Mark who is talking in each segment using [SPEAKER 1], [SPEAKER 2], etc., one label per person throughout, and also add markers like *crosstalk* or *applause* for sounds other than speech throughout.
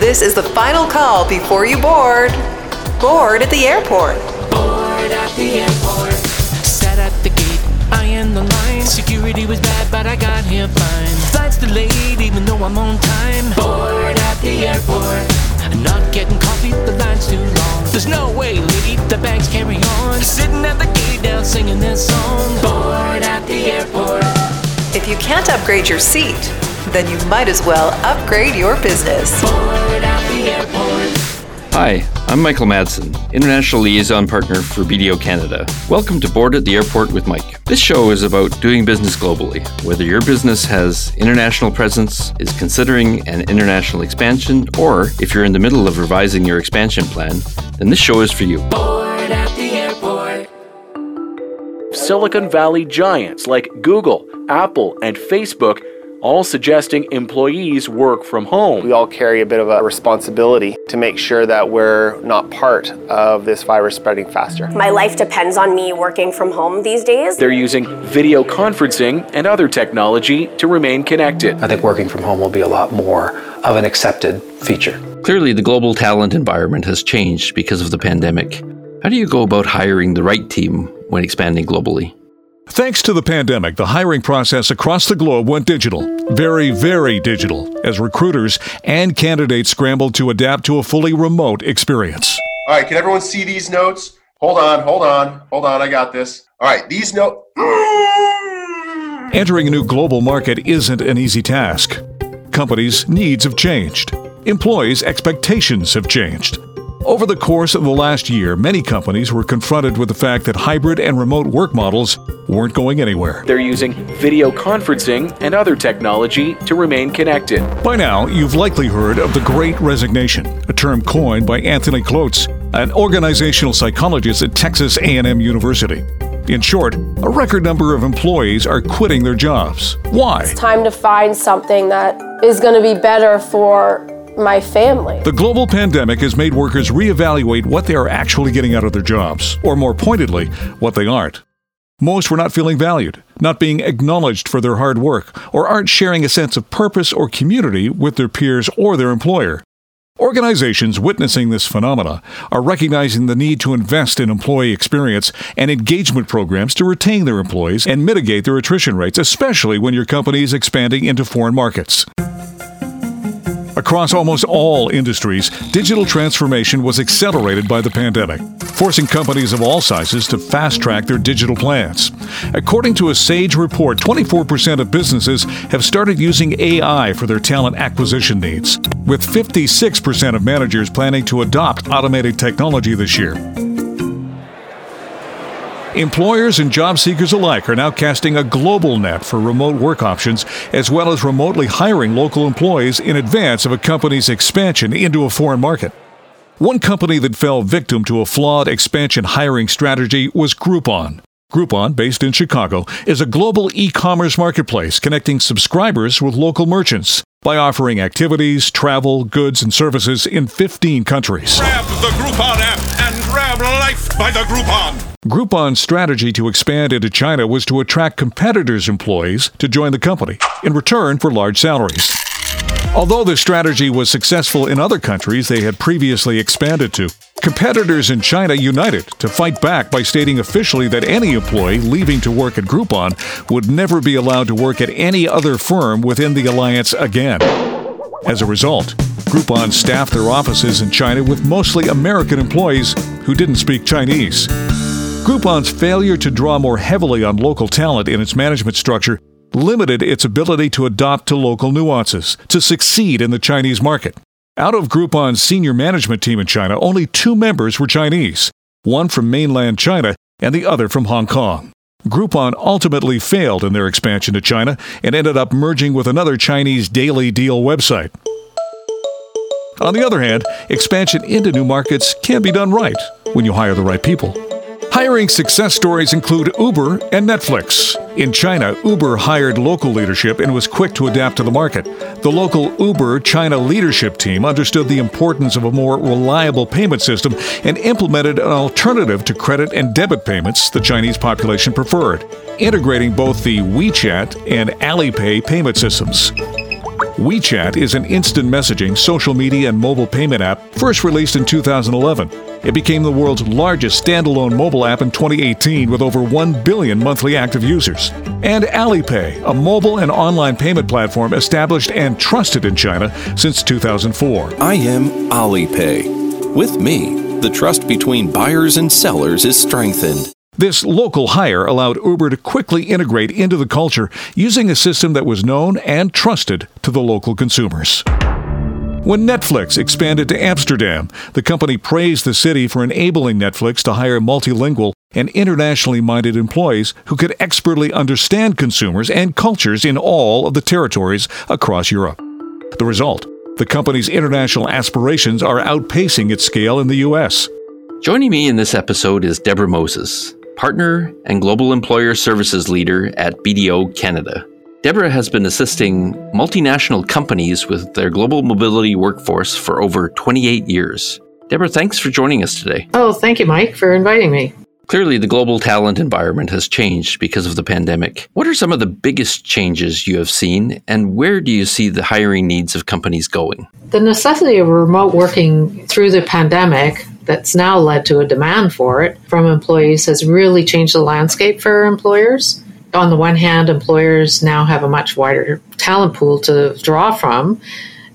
[SPEAKER 1] This is the final call before you board. Bored at the airport.
[SPEAKER 2] Bored at the airport. Sat at the gate, eyeing the line. Security was bad, but I got here fine. Flight's delayed, even though I'm on time. Bored at the airport. Not getting coffee, the line's too long. There's no way, lady, the bags carry on. Sitting at the gate now singing this song. Bored at the airport.
[SPEAKER 1] If you can't upgrade your seat, then you might as well upgrade your business.
[SPEAKER 2] Bored at the airport.
[SPEAKER 3] Hi, I'm Michael Madsen, International Liaison Partner for BDO Canada. Welcome to Bored at the Airport with Mike. This show is about doing business globally. Whether your business has international presence, is considering an international expansion, or if you're in the middle of revising your expansion plan, then this show is for you.
[SPEAKER 2] Bored at the airport.
[SPEAKER 4] Silicon Valley giants like Google, Apple, and Facebook all suggesting employees work from home.
[SPEAKER 5] We all carry a bit of a responsibility to make sure that we're not part of this virus spreading faster.
[SPEAKER 6] My life depends on me working from home these days.
[SPEAKER 4] They're using video conferencing and other technology to remain connected.
[SPEAKER 7] I think working from home will be a lot more of an accepted feature.
[SPEAKER 3] Clearly, the global talent environment has changed because of the pandemic. How do you go about hiring the right team when expanding globally?
[SPEAKER 8] Thanks to the pandemic, the hiring process across the globe went digital. Very, very digital, as recruiters and candidates scrambled to adapt to a fully remote experience.
[SPEAKER 9] All right, can everyone see these notes? Hold on, hold on, hold on. I got this. All right, these notes. *gasps*
[SPEAKER 8] Entering a new global market isn't an easy task. Companies' needs have changed. Employees' expectations have changed. Over the course of the last year, many companies were confronted with the fact that hybrid and remote work models weren't going anywhere.
[SPEAKER 4] They're using video conferencing and other technology to remain connected.
[SPEAKER 8] By now, you've likely heard of the Great Resignation, a term coined by Anthony Klotz, an organizational psychologist at Texas A&M University. In short, a record number of employees are quitting their jobs. Why?
[SPEAKER 10] It's time to find something that is going to be better for my family.
[SPEAKER 8] The global pandemic has made workers reevaluate what they are actually getting out of their jobs, or more pointedly, what they aren't. Most were not feeling valued, not being acknowledged for their hard work, or aren't sharing a sense of purpose or community with their peers or their employer. Organizations witnessing this phenomena are recognizing the need to invest in employee experience and engagement programs to retain their employees and mitigate their attrition rates, especially when your company is expanding into foreign markets. Across almost all industries, digital transformation was accelerated by the pandemic, forcing companies of all sizes to fast track their digital plans. According to a Sage report, 24% of businesses have started using AI for their talent acquisition needs, with 56% of managers planning to adopt automated technology this year. Employers and job seekers alike are now casting a global net for remote work options, as well as remotely hiring local employees in advance of a company's expansion into a foreign market. One company that fell victim to a flawed expansion hiring strategy was Groupon. Groupon, based in Chicago, is a global e commerce marketplace connecting subscribers with local merchants by offering activities, travel, goods, and services in 15 countries.
[SPEAKER 11] Grab the Groupon app life by the Groupon.
[SPEAKER 8] Groupon's strategy to expand into China was to attract competitors' employees to join the company in return for large salaries. Although this strategy was successful in other countries they had previously expanded to, competitors in China united to fight back by stating officially that any employee leaving to work at Groupon would never be allowed to work at any other firm within the alliance again. As a result, Groupon staffed their offices in China with mostly American employees who didn't speak Chinese. Groupon's failure to draw more heavily on local talent in its management structure limited its ability to adapt to local nuances to succeed in the Chinese market. Out of Groupon's senior management team in China, only two members were Chinese, one from mainland China and the other from Hong Kong. Groupon ultimately failed in their expansion to China and ended up merging with another Chinese daily deal website. On the other hand, expansion into new markets can be done right when you hire the right people. Hiring success stories include Uber and Netflix. In China, Uber hired local leadership and was quick to adapt to the market. The local Uber China leadership team understood the importance of a more reliable payment system and implemented an alternative to credit and debit payments the Chinese population preferred, integrating both the WeChat and Alipay payment systems. WeChat is an instant messaging, social media, and mobile payment app first released in 2011. It became the world's largest standalone mobile app in 2018 with over 1 billion monthly active users. And Alipay, a mobile and online payment platform established and trusted in China since 2004.
[SPEAKER 12] I am Alipay. With me, the trust between buyers and sellers is strengthened.
[SPEAKER 8] This local hire allowed Uber to quickly integrate into the culture using a system that was known and trusted to the local consumers. When Netflix expanded to Amsterdam, the company praised the city for enabling Netflix to hire multilingual and internationally minded employees who could expertly understand consumers and cultures in all of the territories across Europe. The result the company's international aspirations are outpacing its scale in the U.S.
[SPEAKER 3] Joining me in this episode is Debra Moses, partner and global employer services leader at BDO Canada. Debra has been assisting multinational companies with their global mobility workforce for over 28 years. Debra, thanks for joining us today.
[SPEAKER 13] Oh, thank you, Mike, for inviting me.
[SPEAKER 3] Clearly, the global talent environment has changed because of the pandemic. What are some of the biggest changes you have seen, and where do you see the hiring needs of companies going?
[SPEAKER 13] The necessity of remote working through the pandemic that's now led to a demand for it from employees has really changed the landscape for employers on the one hand, employers now have a much wider talent pool to draw from,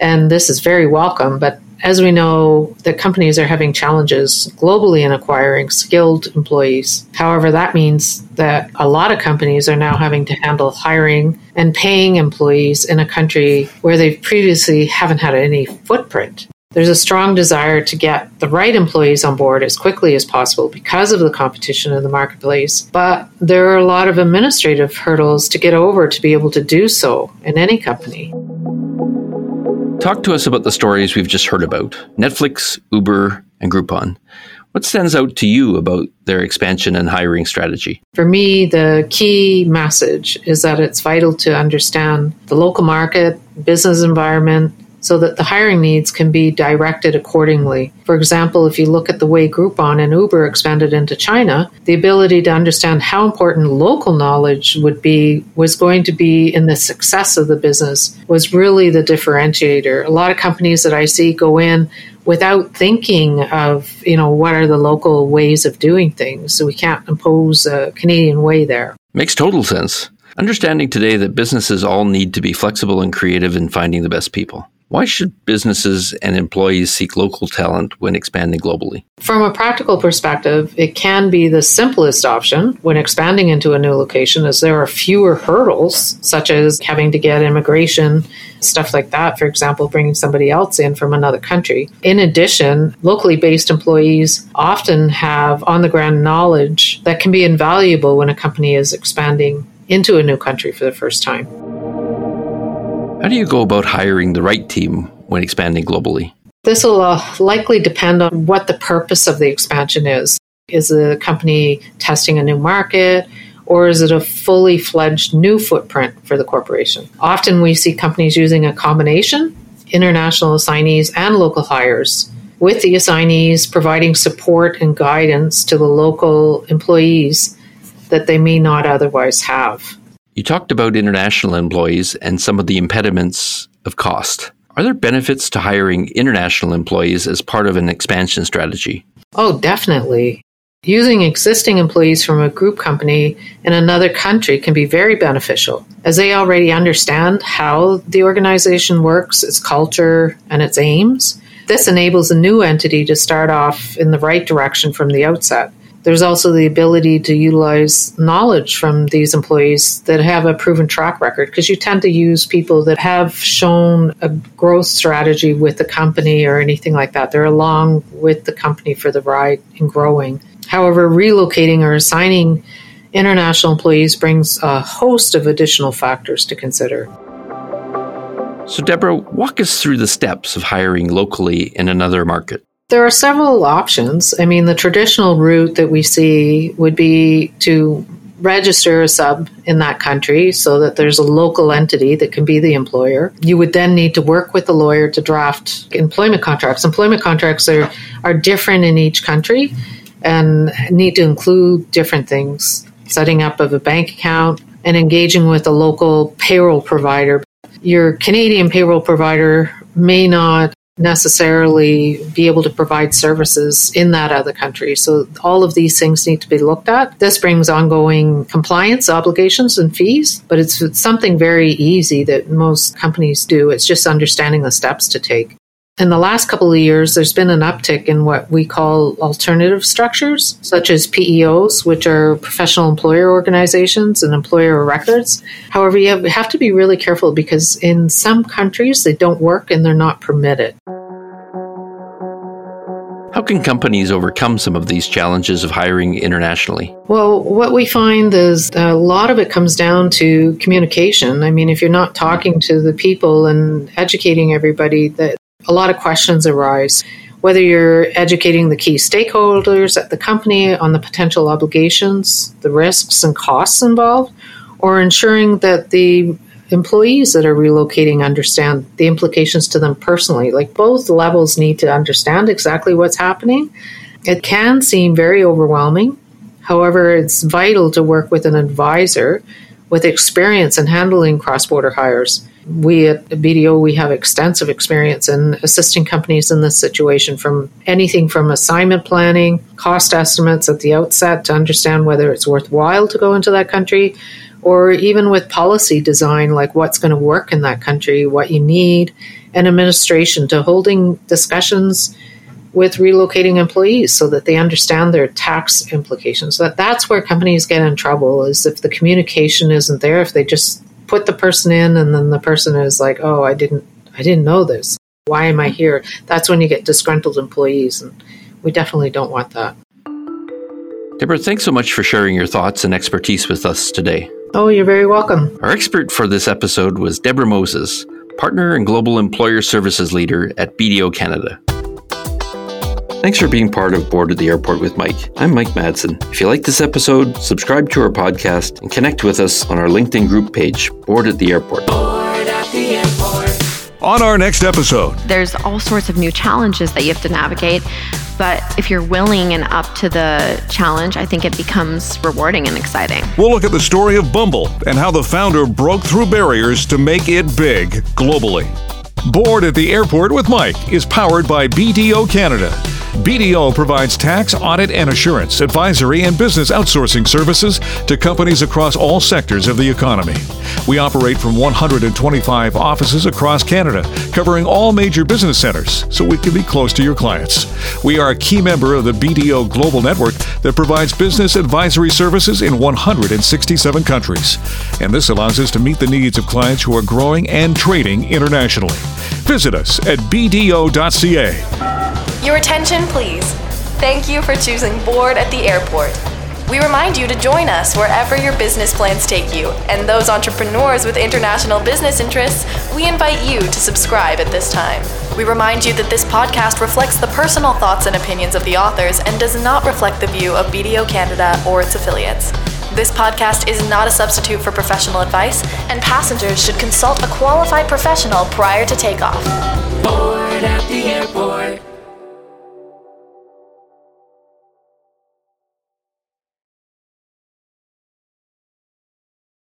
[SPEAKER 13] and this is very welcome. But as we know, the companies are having challenges globally in acquiring skilled employees. However, that means that a lot of companies are now having to handle hiring and paying employees in a country where they previously haven't had any footprint. There's a strong desire to get the right employees on board as quickly as possible because of the competition in the marketplace. But there are a lot of administrative hurdles to get over to be able to do so in any company.
[SPEAKER 3] Talk to us about the stories we've just heard about Netflix, Uber, and Groupon. What stands out to you about their expansion and hiring strategy?
[SPEAKER 13] For me, the key message is that it's vital to understand the local market, business environment, so that the hiring needs can be directed accordingly. For example, if you look at the way Groupon and Uber expanded into China, the ability to understand how important local knowledge would be was going to be in the success of the business was really the differentiator. A lot of companies that I see go in without thinking of, you know, what are the local ways of doing things. So we can't impose a Canadian way there.
[SPEAKER 3] Makes total sense. Understanding today that businesses all need to be flexible and creative in finding the best people. Why should businesses and employees seek local talent when expanding globally?
[SPEAKER 13] From a practical perspective, it can be the simplest option when expanding into a new location as there are fewer hurdles, such as having to get immigration, stuff like that, for example, bringing somebody else in from another country. In addition, locally based employees often have on the ground knowledge that can be invaluable when a company is expanding into a new country for the first time.
[SPEAKER 3] How do you go about hiring the right team when expanding globally?
[SPEAKER 13] This will uh, likely depend on what the purpose of the expansion is. Is the company testing a new market? Or is it a fully fledged new footprint for the corporation? Often we see companies using a combination international assignees and local hires, with the assignees providing support and guidance to the local employees that they may not otherwise have.
[SPEAKER 3] You talked about international employees and some of the impediments of cost. Are there benefits to hiring international employees as part of an expansion strategy?
[SPEAKER 13] Oh, definitely. Using existing employees from a group company in another country can be very beneficial, as they already understand how the organization works, its culture, and its aims. This enables a new entity to start off in the right direction from the outset. There's also the ability to utilize knowledge from these employees that have a proven track record because you tend to use people that have shown a growth strategy with the company or anything like that. They're along with the company for the ride and growing. However, relocating or assigning international employees brings a host of additional factors to consider.
[SPEAKER 3] So, Debra, walk us through the steps of hiring locally in another market.
[SPEAKER 13] There are several options. I mean, the traditional route that we see would be to register a sub in that country so that there's a local entity that can be the employer. You would then need to work with the lawyer to draft employment contracts. Employment contracts are, are different in each country and need to include different things setting up of a bank account and engaging with a local payroll provider your Canadian payroll provider may not necessarily be able to provide services in that other country. So all of these things need to be looked at. This brings ongoing compliance obligations and fees, but it's, it's something very easy that most companies do. It's just understanding the steps to take. In the last couple of years, there's been an uptick in what we call alternative structures, such as PEOs, which are professional employer organizations and employer records. However, you have to be really careful because in some countries they don't work and they're not permitted.
[SPEAKER 3] How can companies overcome some of these challenges of hiring internationally?
[SPEAKER 13] Well, what we find is a lot of it comes down to communication. I mean, if you're not talking to the people and educating everybody, that a lot of questions arise. Whether you're educating the key stakeholders at the company on the potential obligations, the risks and costs involved, or ensuring that the employees that are relocating understand the implications to them personally. Like both levels need to understand exactly what's happening. It can seem very overwhelming. However, it's vital to work with an advisor with experience in handling cross border hires. We at BDO we have extensive experience in assisting companies in this situation from anything from assignment planning, cost estimates at the outset to understand whether it's worthwhile to go into that country or even with policy design like what's going to work in that country, what you need, and administration to holding discussions with relocating employees so that they understand their tax implications. That that's where companies get in trouble is if the communication isn't there, if they just put the person in and then the person is like, "Oh, I didn't I didn't know this. Why am I here?" That's when you get disgruntled employees and we definitely don't want that.
[SPEAKER 3] Debra, thanks so much for sharing your thoughts and expertise with us today.
[SPEAKER 13] Oh, you're very welcome.
[SPEAKER 3] Our expert for this episode was Debra Moses, partner and global employer services leader at BDO Canada. Thanks for being part of Bored at the Airport with Mike. I'm Mike Madsen. If you like this episode, subscribe to our podcast and connect with us on our LinkedIn group page, Bored at the Airport.
[SPEAKER 2] Bored at the airport.
[SPEAKER 8] On our next episode,
[SPEAKER 14] there's all sorts of new challenges that you have to navigate. But if you're willing and up to the challenge, I think it becomes rewarding and exciting.
[SPEAKER 8] We'll look at the story of Bumble and how the founder broke through barriers to make it big globally. Bored at the Airport with Mike is powered by BDO Canada. BDO provides tax, audit, and assurance, advisory, and business outsourcing services to companies across all sectors of the economy. We operate from 125 offices across Canada, covering all major business centers, so we can be close to your clients. We are a key member of the BDO Global Network that provides business advisory services in 167 countries. And this allows us to meet the needs of clients who are growing and trading internationally. Visit us at bdo.ca.
[SPEAKER 15] Your attention, please. Thank you for choosing Bored at the Airport. We remind you to join us wherever your business plans take you, and those entrepreneurs with international business interests, we invite you to subscribe at this time. We remind you that this podcast reflects the personal thoughts and opinions of the authors and does not reflect the view of BDO Canada or its affiliates. This podcast is not a substitute for professional advice, and passengers should consult a qualified professional prior to takeoff.
[SPEAKER 2] Bored at the airport.